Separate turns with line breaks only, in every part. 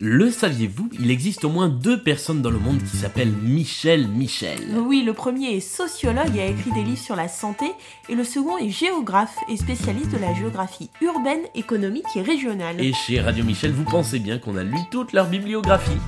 Le saviez-vous Il existe au moins deux personnes dans le monde qui s'appellent Michel Michel.
Oui, le premier est sociologue et a écrit des livres sur la santé, et le second est géographe et spécialiste de la géographie urbaine, économique et régionale.
Et chez Radio Michel, vous pensez bien qu'on a lu toute leur bibliographie.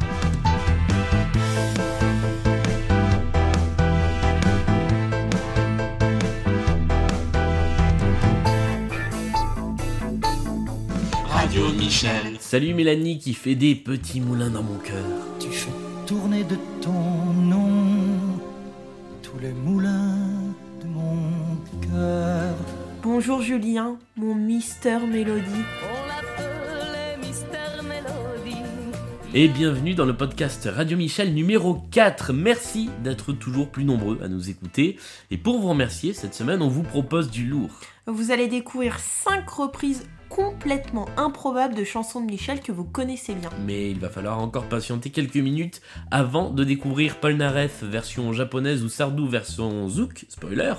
Salut Mélanie qui fait des petits moulins dans mon cœur.
Tu fais tourner de ton nom tous les moulins de mon cœur.
Bonjour Julien, mon Mister Mélodie.
On l'appelait Mister Melody.
Et bienvenue dans le podcast Radio Michel numéro 4. Merci d'être toujours plus nombreux à nous écouter. Et pour vous remercier, cette semaine, on vous propose du lourd.
Vous allez découvrir 5 reprises complètement improbables de chansons de Michel que vous connaissez bien.
Mais il va falloir encore patienter quelques minutes avant de découvrir Paul Naref version japonaise ou Sardou version Zouk, spoiler.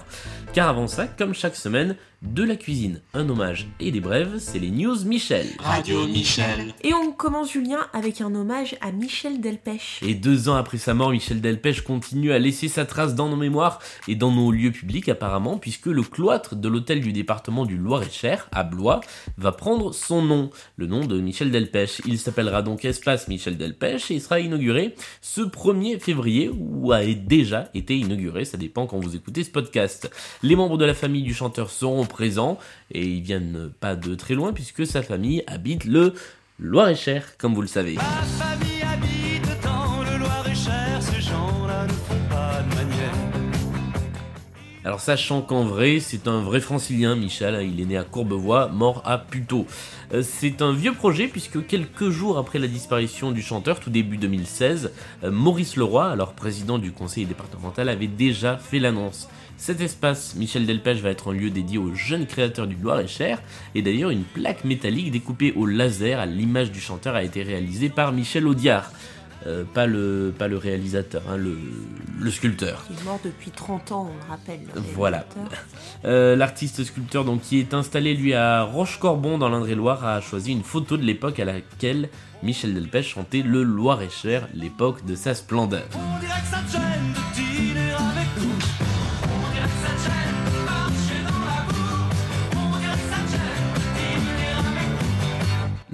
Car avant ça, comme chaque semaine, de la cuisine, un hommage et des brèves, c'est les news Michel.
Radio Michel.
Et on commence Julien avec un hommage à Michel Delpech.
Et deux ans après sa mort, Michel Delpech continue à laisser sa trace dans nos mémoires et dans nos lieux publics apparemment, puisque le cloître de l'hôtel du département du Loir-et-Cher, à Blois, va prendre son nom, le nom de Michel Delpech. Il s'appellera donc Espace Michel Delpech et il sera inauguré ce 1er février, ou a déjà été inauguré, ça dépend quand vous écoutez ce podcast. Les membres de la famille du chanteur seront présents et ils viennent pas de très loin puisque sa famille habite le Loir-et-Cher, comme vous le savez. Alors sachant qu'en vrai, c'est un vrai francilien, Michel, hein, il est né à Courbevoie, mort à Puteaux. Euh, C'est un vieux projet puisque quelques jours après la disparition du chanteur, tout début 2016, euh, Maurice Leroy, alors président du conseil départemental, avait déjà fait l'annonce. Cet espace, Michel Delpech, va être un lieu dédié aux jeunes créateurs du Loir-et-Cher, et d'ailleurs une plaque métallique découpée au laser à l'image du chanteur a été réalisée par Michel Audiard. Euh, pas, le, pas le réalisateur, hein, le, le sculpteur.
Qui est mort depuis 30 ans, on le rappelle. le
Voilà. Euh, L'artiste sculpteur donc qui est installé lui à Roche-Corbon dans l'Indre-et-Loire a choisi une photo de l'époque à laquelle Michel Delpech chantait le Loir-et-Cher, l'époque de sa splendeur.
On dirait que ça te gêne de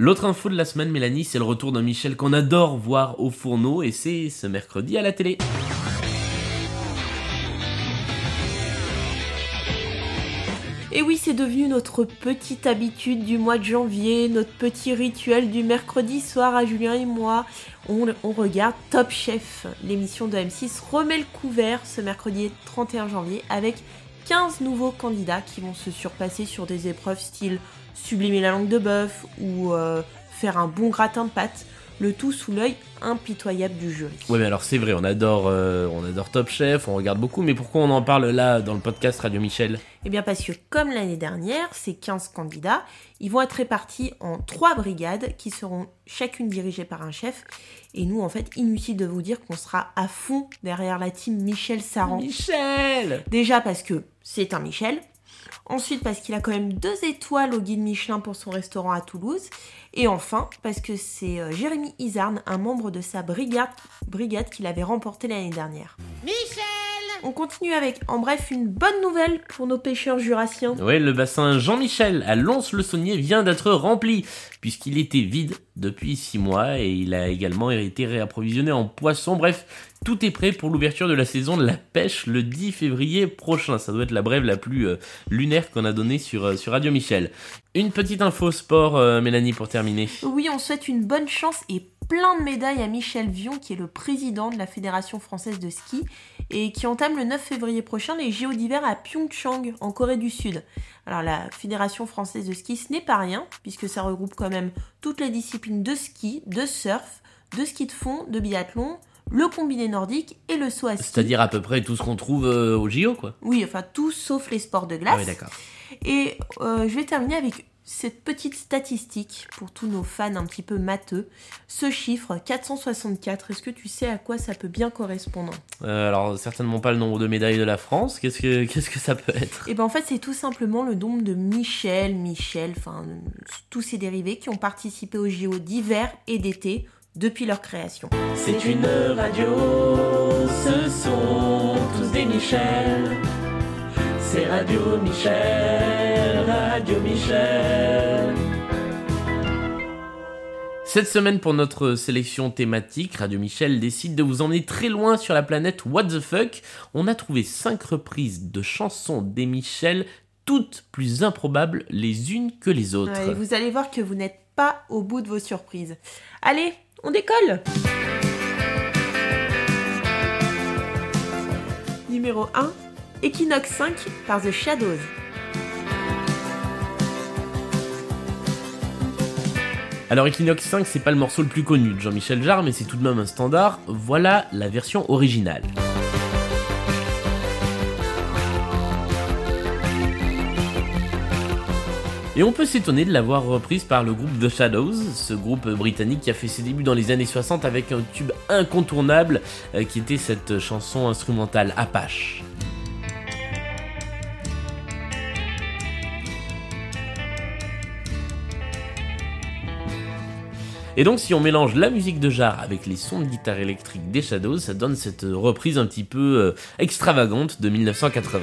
L'autre info de la semaine, Mélanie, c'est le retour d'un Michel qu'on adore voir au fourneau et c'est ce mercredi à la télé.
Et oui, c'est devenu notre petite habitude du mois de janvier, notre petit rituel du mercredi soir à Julien et moi. On, regarde Top Chef. L'émission de M6 remet le couvert ce mercredi 31 janvier avec 15 nouveaux candidats qui vont se surpasser sur des épreuves style sublimer la langue de bœuf ou euh, faire un bon gratin de pâtes. Le tout sous l'œil impitoyable du jury.
Ouais, mais alors c'est vrai, on adore, euh, on adore Top Chef, on regarde beaucoup, mais pourquoi on en parle là dans le podcast Radio Michel?
Eh bien parce que comme l'année dernière, ces 15 candidats, ils vont être répartis en trois brigades qui seront chacune dirigées par un chef. Et nous, en fait, inutile de vous dire qu'on sera à fond derrière la team Michel Saran.
Michel
Déjà parce que c'est un Michel. Ensuite parce qu'il a quand même deux étoiles au guide Michelin pour son restaurant à Toulouse. Et enfin parce que c'est euh, Jérémy Izarn, un membre de sa brigade, brigade qu'il avait remporté l'année dernière. On continue avec, en bref, une bonne nouvelle pour nos pêcheurs jurassiens.
Ouais, le bassin Jean-Michel à Lons-le-Saunier vient d'être rempli, puisqu'il était vide depuis 6 mois et il a également été réapprovisionné en poissons. Bref, tout est prêt pour l'ouverture de la saison de la pêche le 10 février prochain. Ça doit être la brève la plus euh, lunaire qu'on a donnée sur, euh, sur Radio Michel. Une petite info sport, euh, Mélanie, pour terminer.
Oui, on souhaite une bonne chance et plein de médailles à Michel Vion, qui est le président de la Fédération française de ski, et qui entame le 9 février prochain les JO d'hiver à Pyeongchang, en Corée du Sud. Alors la Fédération française de ski, ce n'est pas rien, puisque ça regroupe quand même toutes les disciplines de ski, de surf, de ski de fond, de biathlon, le combiné nordique et le saut à ski.
C'est-à-dire à peu près tout ce qu'on trouve euh, au JO, quoi.
Oui, enfin tout sauf les sports de glace.
Ah oui, d'accord.
Et euh, je vais terminer avec cette petite statistique pour tous nos fans un petit peu matheux. Ce chiffre, 464, est-ce que tu sais à quoi ça peut bien correspondre?
Euh, alors, certainement pas le nombre de médailles de la France. Qu'est-ce que, qu'est-ce que ça peut être?
Et ben en fait, c'est tout simplement le nombre de Michel, Michel, enfin tous ces dérivés qui ont participé aux JO d'hiver et d'été depuis leur création.
C'est une radio, ce sont tous des Michel. C'est Radio Michel, Radio Michel. Cette semaine, pour notre sélection thématique, Radio Michel décide de vous emmener très loin sur la planète What the Fuck. On a trouvé 5 reprises de chansons des Michel, toutes plus improbables les unes que les autres.
Ouais, vous allez voir que vous n'êtes pas au bout de vos surprises. Allez, on décolle Numéro 1, Equinox 5 par The Shadows.
Alors Equinox 5, c'est pas le morceau le plus connu de Jean-Michel Jarre, mais c'est tout de même un standard. Voilà la version originale. Et on peut s'étonner de l'avoir reprise par le groupe The Shadows, ce groupe britannique qui a fait ses débuts dans les années 60 avec un tube incontournable euh, qui était cette chanson instrumentale Apache. Et donc si on mélange la musique de Jarre avec les sons de guitare électrique des Shadows, ça donne cette reprise un petit peu euh, extravagante de 1980.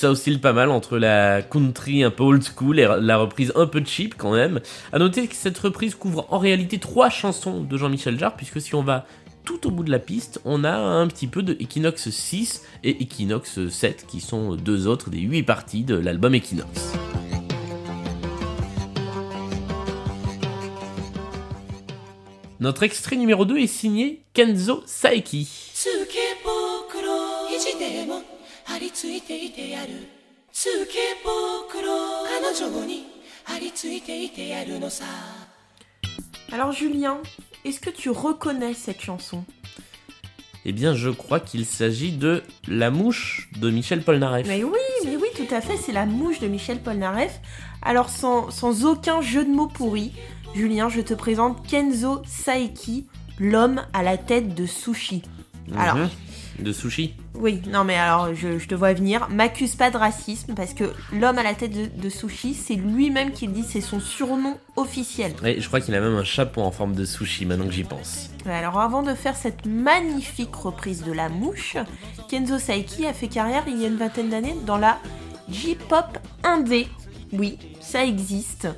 Ça oscille pas mal entre la country un peu old school et la reprise un peu cheap quand même. À noter que cette reprise couvre en réalité trois chansons de Jean-Michel Jarre, puisque si on va tout au bout de la piste, on a un petit peu de Equinox 6 et Equinox 7, qui sont deux autres des huit parties de l'album Equinox. Notre extrait numéro 2 est signé Kenzo Saeki.
り付いていてやるつけぼくろ彼女に張り付いていてやるのさ
Alors Julien, est-ce que tu reconnais cette chanson
Eh bien, je crois qu'il s'agit de La Mouche de Michel Polnareff.
Mais oui, mais oui, tout à fait, c'est la mouche de Michel Polnareff. Alors sans, sans aucun jeu de mots pourri, Julien, je te présente Kenzo Saeki, l'homme à la tête de sushi. Alors,
Mhm. De sushi.
oui, non mais alors je, je te vois venir, m'accuse pas de racisme parce que l'homme à la tête de, de sushi, c'est lui-même qui le dit, c'est son surnom officiel.
Ouais, je crois qu'il a même un chapeau en forme de sushi maintenant que j'y pense.
Ouais, Alors avant de faire cette magnifique reprise de La Mouche, Kenzo Saeki a fait carrière il y a une vingtaine d'années dans la J-pop indé. Oui, ça existe.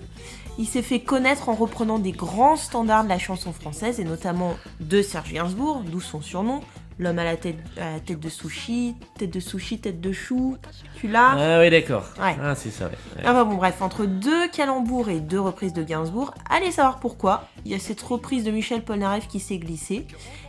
Il s'est fait connaître en reprenant des grands standards de la chanson française et notamment de Serge Gainsbourg, d'où son surnom, l'homme à la tête, à la tête de sushi, tête de sushi, tête de chou. Tu l'as
Ah oui, d'accord.
Ouais.
Ah, c'est ça, ouais. Ouais.
Enfin bon bref, entre deux calembours et deux reprises de Gainsbourg, allez savoir pourquoi. Il y a cette reprise de Michel Polnareff qui s'est glissée.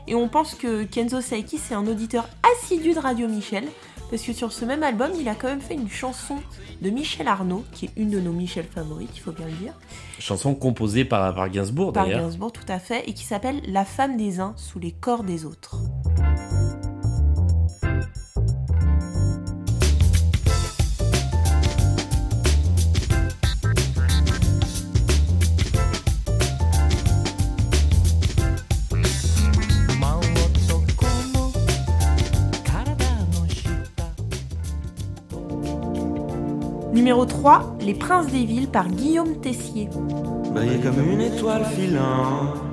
Et on pense que Kenzo Saeki c'est un auditeur assidu de Radio Michel. Parce que sur ce même album, il a quand même fait une chanson de Michel Arnaud, qui est une de nos Michel favorites, il faut bien le dire,
Chanson composée par, par Gainsbourg
par
d'ailleurs.
Gainsbourg tout à fait, et qui s'appelle La femme des uns sous les corps des autres. Numéro 3, Les Princes des Villes par Guillaume Tessier.
Briller comme une étoile filante.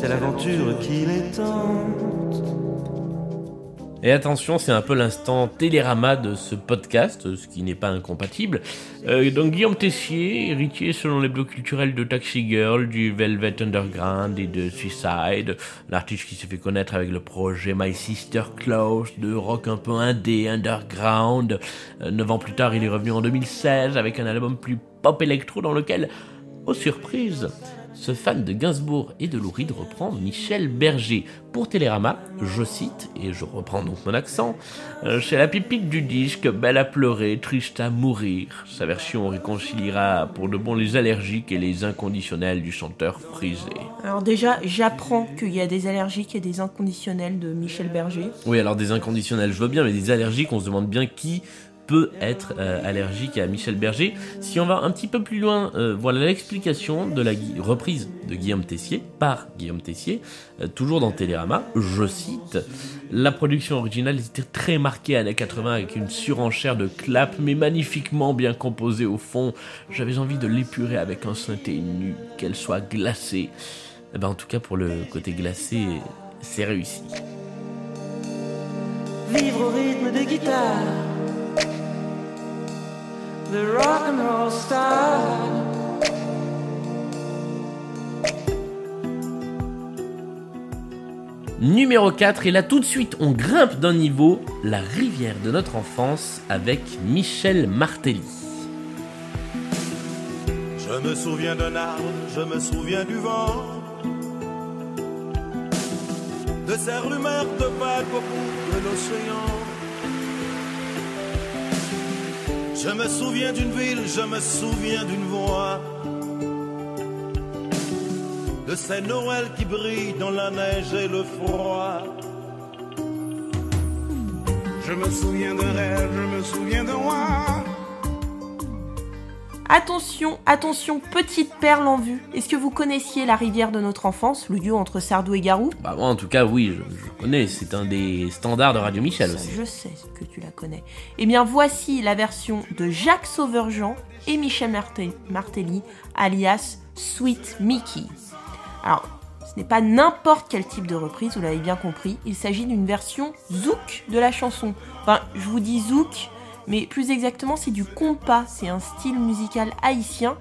C'est l'aventure qui les tente.
Et attention, c'est un peu l'instant télérama de ce podcast, ce qui n'est pas incompatible. Euh, donc Guillaume Tessier, héritier selon les blocs culturels de Taxi Girl, du Velvet Underground et de Suicide, l'artiste qui s'est fait connaître avec le projet My Sister Close, de rock un peu indé, underground. Euh, Neuf ans plus tard, il est revenu en 2016 avec un album plus pop électro dans lequel, aux surprises, ce fan de Gainsbourg et de Lou Reed reprend Michel Berger. Pour Télérama, je cite, et je reprends donc mon accent, euh, Chez la pipique du disque, belle à pleurer, triste à mourir. Sa version réconciliera pour de bon les allergiques et les inconditionnels du chanteur frisé.
Alors déjà, j'apprends qu'il y a des allergiques et des inconditionnels de Michel Berger.
Oui, alors des inconditionnels, je veux bien, mais des allergiques, on se demande bien qui peut être euh, allergique à Michel Berger. Si on va un petit peu plus loin, euh, voilà l'explication de la reprise de Guillaume Tessier par Guillaume Tessier, euh, toujours dans Télérama. Je cite La production originale était très marquée années 80 avec une surenchère de clap, mais magnifiquement bien composée au fond. J'avais envie de l'épurer avec un synthé nu, qu'elle soit glacée. Eh ben, en tout cas, pour le côté glacé, c'est réussi.
Vivre au rythme des guitares The rock and roll star
Numéro 4, et là tout de suite on grimpe d'un niveau, la rivière de notre enfance avec Michel Martelly.
Je me souviens d'un arbre, je me souviens du vent, de ces rumeurs de vagues au bout de l'océan. Je me souviens d'une ville, je me souviens d'une voix, de ces Noëls qui brillent dans la neige et le froid. Je me souviens d'un rêve, je me souviens d'un roi.
Attention, attention, petite perle en vue. Est-ce que vous connaissiez La rivière de notre enfance, le duo entre Sardou et Garou?
Bah moi en tout cas oui, je, je connais, c'est un des standards de Radio Michel aussi.
Je sais que tu la connais. Eh bien, voici la version de Jacques Sauverjean et Michel Marte- Martelly, alias Sweet Mickey. Alors, ce n'est pas n'importe quel type de reprise, vous l'avez bien compris. Il s'agit d'une version zouk de la chanson. Enfin, je vous dis zouk, mais plus exactement, c'est du compas. C'est un style musical haïtien.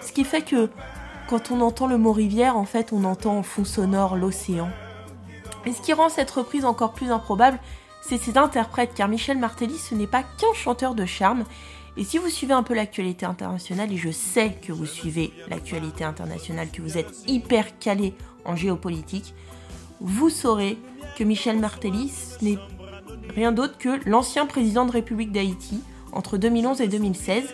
Ce qui fait que quand on entend le mot rivière, en fait, on entend en fond sonore l'océan. Et ce qui rend cette reprise encore plus improbable, c'est ses interprètes, car Michel Martelly, ce n'est pas qu'un chanteur de charme. Et si vous suivez un peu l'actualité internationale, et je sais que vous suivez l'actualité internationale, que vous êtes hyper calé en géopolitique, vous saurez que Michel Martelly, ce n'est rien d'autre que l'ancien président de République d'Haïti entre 2011 et 2016.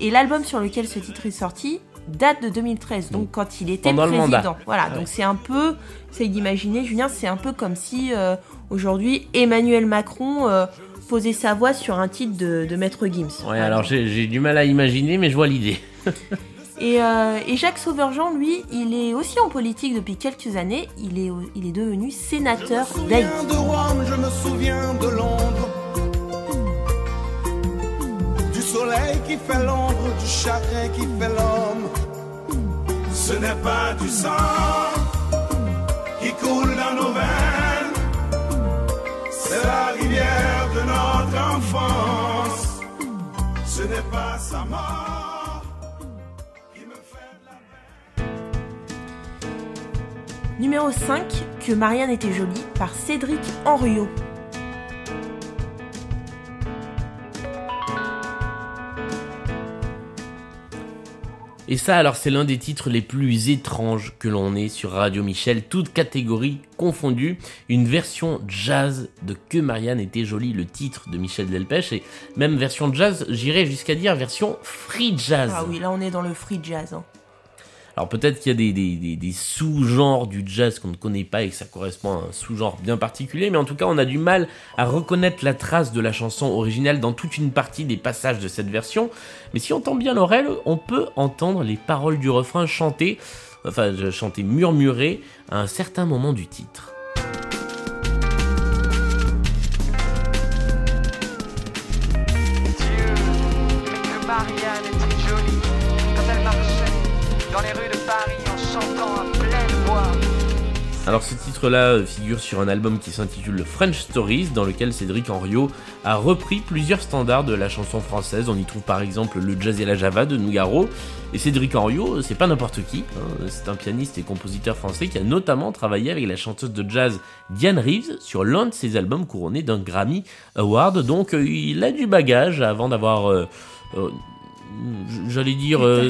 Et l'album sur lequel ce titre est sorti date de 2013, donc quand il était
Pendant
président. Voilà, donc c'est un peu, essaye d'imaginer, Julien, c'est un peu comme si euh, aujourd'hui Emmanuel Macron euh, posait sa voix sur un titre de, de Maître Gims.
Ouais, alors j'ai du mal à imaginer, mais je vois l'idée.
Et, euh, et Jacques Sauverjean, lui, il est aussi en politique depuis quelques années. Il est, au- il est devenu sénateur
Je me
d'Haïti.
souviens de Rome, je me souviens de Londres. Du soleil qui fait l'ombre, du chagrin qui fait l'homme. Ce n'est pas du sang
Numéro 5, Que Marianne était jolie, par Cédric Henriot.
Et ça, alors, c'est l'un des titres les plus étranges que l'on ait sur Radio Michel, toutes catégories confondues. Une version jazz de Que Marianne était jolie, le titre de Michel Delpech, et même version jazz, j'irais jusqu'à dire version free jazz.
Ah oui, là on est dans le free jazz. hein.
Alors peut-être qu'il y a des, sous-genres du jazz qu'on ne connaît pas et que ça correspond à un sous-genre bien particulier, mais en tout cas on a du mal à reconnaître la trace de la chanson originale dans toute une partie des passages de cette version. Mais si on tend bien l'oreille, on peut entendre les paroles du refrain chanter, enfin chanter murmurer à un certain moment du titre. Alors ce titre-là euh, figure sur un album qui s'intitule French Stories, dans lequel Cédric Henriot a repris plusieurs standards de la chanson française. On y trouve par exemple le Jazz et la Java de Nougaro. Et Cédric Henriot, c'est pas n'importe qui, hein, c'est un pianiste et compositeur français qui a notamment travaillé avec la chanteuse de jazz Diane Reeves sur l'un de ses albums couronnés d'un Grammy Award. Donc euh, il a du bagage avant d'avoir... euh, euh, J'allais dire... Euh,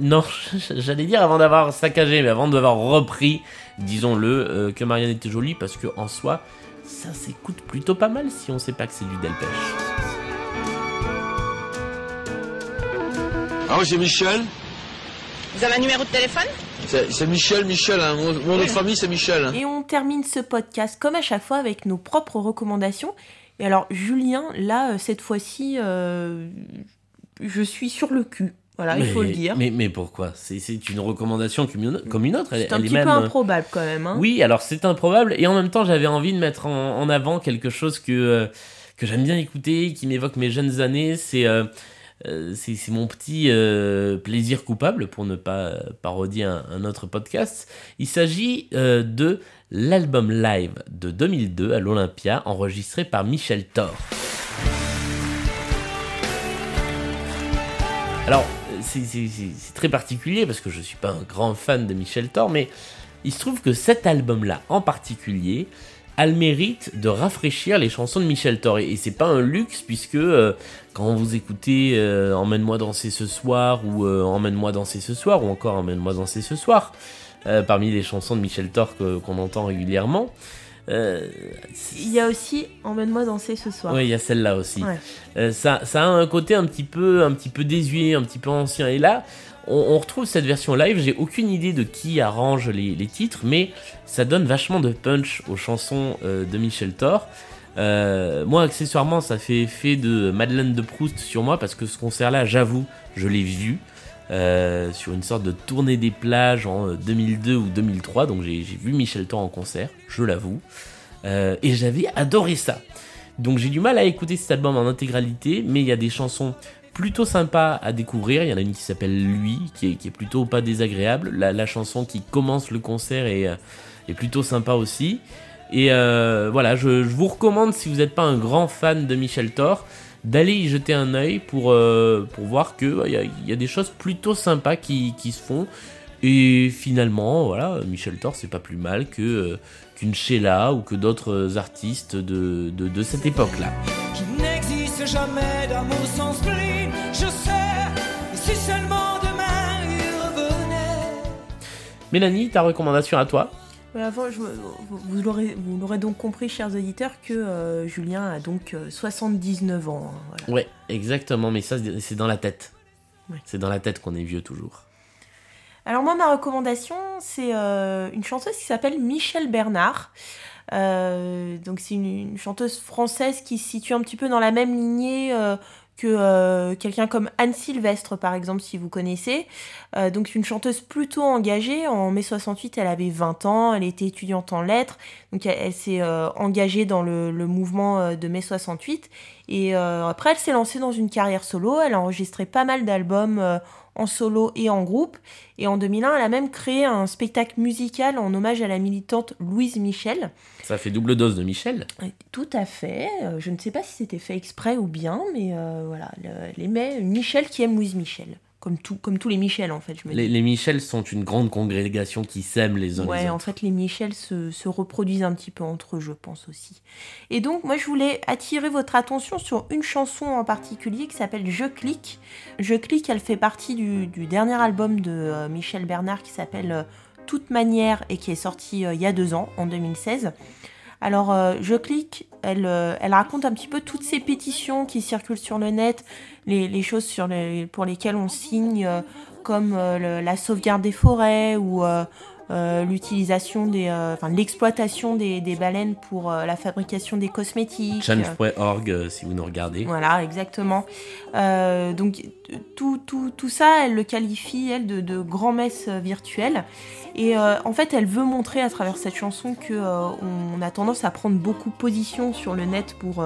non, j'allais dire avant d'avoir saccagé, mais avant d'avoir repris, disons-le, euh, que Marianne était jolie, parce que en soi, ça s'écoute plutôt pas mal si on sait pas que c'est du Delpech.
Ah oui, c'est Michel.
Vous avez un numéro de téléphone?
C'est Michel, Michel. hein. Mon, de famille, c'est Michel. hein.
Et on termine ce podcast comme à chaque fois avec nos propres recommandations. Et alors Julien, là, euh, cette fois-ci, euh, je suis sur le cul. Voilà, il faut le dire.
Mais, mais pourquoi? C'est c'est une recommandation comme une, comme une autre. Elle,
C'est un
elle est
petit
même,
peu
euh,
improbable quand même. hein.
Oui, alors c'est improbable et en même temps j'avais envie de mettre en, en avant quelque chose que, euh, que j'aime bien écouter, qui m'évoque mes jeunes années. C'est euh, c'est c'est mon petit euh, plaisir coupable pour ne pas parodier un, un autre podcast. Il s'agit de l'album live de 2002 à l'Olympia enregistré par Michel Thor. Alors, c'est très particulier parce que je suis pas un grand fan de Michel Thor, mais il se trouve que cet album-là en particulier a le mérite de rafraîchir les chansons de Michel Thor. Et, c'est pas un luxe puisque euh, quand vous écoutez euh, Emmène-moi danser ce soir ou euh, Emmène-moi danser ce soir ou encore Emmène-moi danser ce soir, parmi les chansons de Michel Thor qu'on entend régulièrement, euh,
Il y a aussi Emmène-moi danser ce soir.
oui, il y a celle-là aussi.
Ouais.
Euh, ça, ça a un côté un petit peu, un petit peu désuet, un petit peu ancien. Et là, on, on retrouve cette version live. J'ai aucune idée de qui arrange les, les titres, mais ça donne vachement de punch aux chansons euh, de Michel Thor. Moi, accessoirement, ça fait effet de Madeleine de Proust sur moi parce que ce concert-là, j'avoue, je l'ai vu. Euh, sur une sorte de tournée des plages en euh, 2002 ou 2003, donc j'ai vu Michel Thor en concert, je l'avoue, Euh, et j'avais adoré ça. Donc j'ai du mal à écouter cet album en intégralité, mais il y a des chansons plutôt sympas à découvrir. Il y en a une qui s'appelle Lui, qui est, plutôt pas désagréable. La, chanson qui commence le concert est, euh, plutôt sympa aussi. Et euh, voilà, je, je vous recommande, si vous n'êtes pas un grand fan de Michel Thor, d'aller y jeter un œil pour, euh, pour voir qu'il y, a- il y a des choses plutôt sympas qui, qui se font. Et finalement, voilà, Michel Thor, c'est pas plus mal que euh, qu'une Sheila ou que d'autres artistes de, de, de cette époque-là.
Qu'il n'existe jamais d'amour sans spleen, je sais, et si seulement demain il revenait.
Mélanie, ta recommandation à toi?
Avant, je vous, vous l'aurez, donc compris, chers auditeurs, que euh, Julien a donc euh, 79 ans. hein, voilà.
Ouais, exactement, mais ça, c'est dans la tête.
Ouais.
C'est dans la tête qu'on est vieux toujours.
Alors moi, ma recommandation, c'est euh, une chanteuse qui s'appelle Michelle Bernard. Euh, donc c'est une, une chanteuse française qui se situe un petit peu dans la même lignée euh, que euh, quelqu'un comme Anne Sylvestre, par exemple, si vous connaissez. Euh, donc une chanteuse plutôt engagée. En mai 68, elle avait 20 ans, elle était étudiante en lettres. Donc elle, s'est euh, engagée dans le, le mouvement euh, de mai 68. Et après, elle s'est lancée dans une carrière solo. Elle a enregistré pas mal d'albums en solo et en groupe. Et en 2001, elle a même créé un spectacle musical en hommage à la militante Louise Michel.
Ça fait double dose de Michel.
Euh, Tout à fait. Euh, Je ne sais pas si c'était fait exprès ou bien, mais euh, voilà, le- les mais Michel qui aime Louise Michel. Comme, tout, comme tous les Michel, en fait, je me
Les, les Michel sont une grande congrégation qui s'aiment les uns les
Ouais, en
autres.
fait, les Michel se, se reproduisent un petit peu entre eux, je pense aussi. Et donc, moi, je voulais attirer votre attention sur une chanson en particulier qui s'appelle Je clique. Je clique, elle fait partie du, du dernier album de euh, Michel Bernard qui s'appelle euh, Toute manière et qui est sorti euh, il y a deux ans, en 2016. Alors, euh, Je clique, elle, euh, elle raconte un petit peu toutes ces pétitions qui circulent sur le net, les, les choses sur les, pour lesquelles on signe, euh, comme le- la sauvegarde des forêts ou euh, l'utilisation des, euh, enfin, l'exploitation des, des baleines pour euh, la fabrication des cosmétiques.
Change.org si vous nous regardez.
Voilà, exactement. Donc tout, tout, tout ça, elle le qualifie, elle, de, de grand-messe virtuelle. Et en fait, elle veut montrer à travers cette chanson que on a tendance à prendre beaucoup position sur le net pour,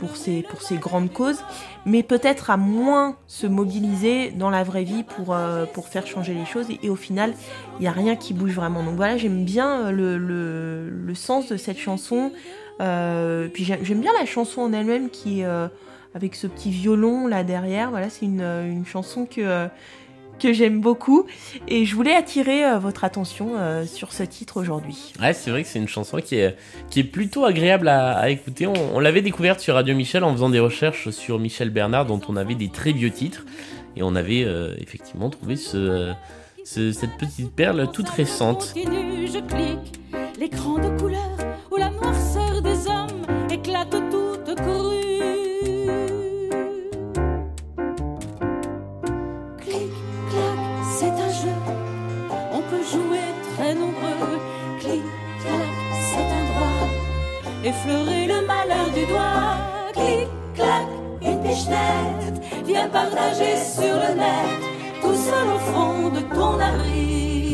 pour, ces, grandes causes, mais peut-être à moins se mobiliser dans la vraie vie pour, euh, faire changer les choses. Et, au final, il n'y a rien qui bouge vraiment. Donc voilà, j'aime bien euh, le, sens de cette chanson. Euh, puis j'aime bien la chanson en elle-même qui est avec ce petit violon là derrière. Voilà, c'est une, chanson que, que j'aime beaucoup. Et je voulais attirer euh, votre attention euh, sur ce titre aujourd'hui.
Ouais, c'est vrai que c'est une chanson qui est, qui est plutôt agréable à, à écouter. On, on l'avait découverte sur Radio Michel en faisant des recherches sur Michel Bernard, dont on avait des très vieux titres. Et on avait euh, effectivement trouvé ce, euh, ce- cette petite perle toute récente.
Continue, je clique l'écran de couleur où la noirceur des hommes éclate toute crue.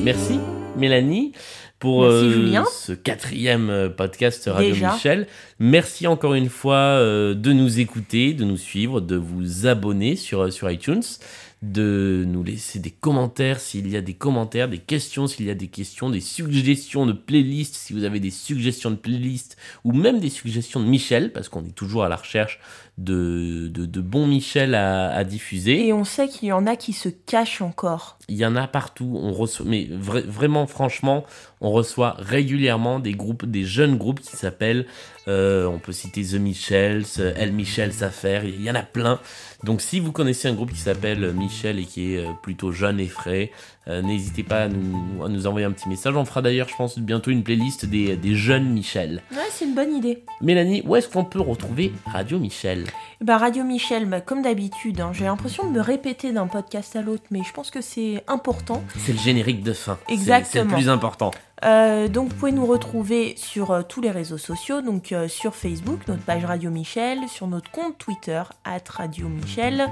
Merci Mélanie pour
Merci,
euh, ce quatrième euh, podcast Radio
Déjà.
Michel. Merci encore une fois euh, de nous écouter, de nous suivre, de vous abonner sur, sur iTunes, de nous laisser des commentaires s'il y a des commentaires, des questions s'il y a des questions, des suggestions de playlists si vous avez des suggestions de playlists ou même des suggestions de Michel parce qu'on est toujours à la recherche de, de, de bons Michel à, à diffuser.
Et on sait qu'il y en a qui se cachent encore.
Il y en a partout. On reçoit, mais vra- vraiment, franchement, on reçoit régulièrement des groupes, des jeunes groupes qui s'appellent. euh, on peut citer The Michels, euh, El Michel Affaire. Il y en a plein. Donc, si vous connaissez un groupe qui s'appelle Michel et qui est euh, plutôt jeune et frais, euh, n'hésitez pas à nous, à nous envoyer un petit message. On fera d'ailleurs, je pense, bientôt une playlist des, des jeunes Michel.
Ouais, c'est une bonne idée.
Mélanie, où est-ce qu'on peut retrouver Radio Michel?
Bah, Radio Michel, bah, comme d'habitude, hein, j'ai l'impression de me répéter d'un podcast à l'autre, mais je pense que c'est important.
C'est le générique de fin. C'est- C'est
Exactement.
le plus important.
Euh, donc vous pouvez nous retrouver sur euh, tous les réseaux sociaux, donc euh, sur Facebook, notre page Radio Michel, sur notre compte Twitter, at Radio Michel,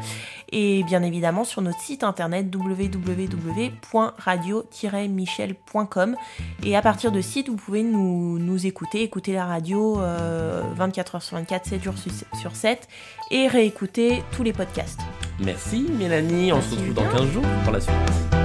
et bien évidemment sur notre site internet www.radio-michel.com. Et à partir de ce site, vous pouvez nous, nous écouter, écouter la radio euh, 24h sur 24, 7 jours sur, sur 7, et réécouter tous les podcasts.
Merci Mélanie. On se retrouve dans
Julien.
15 jours pour la suite.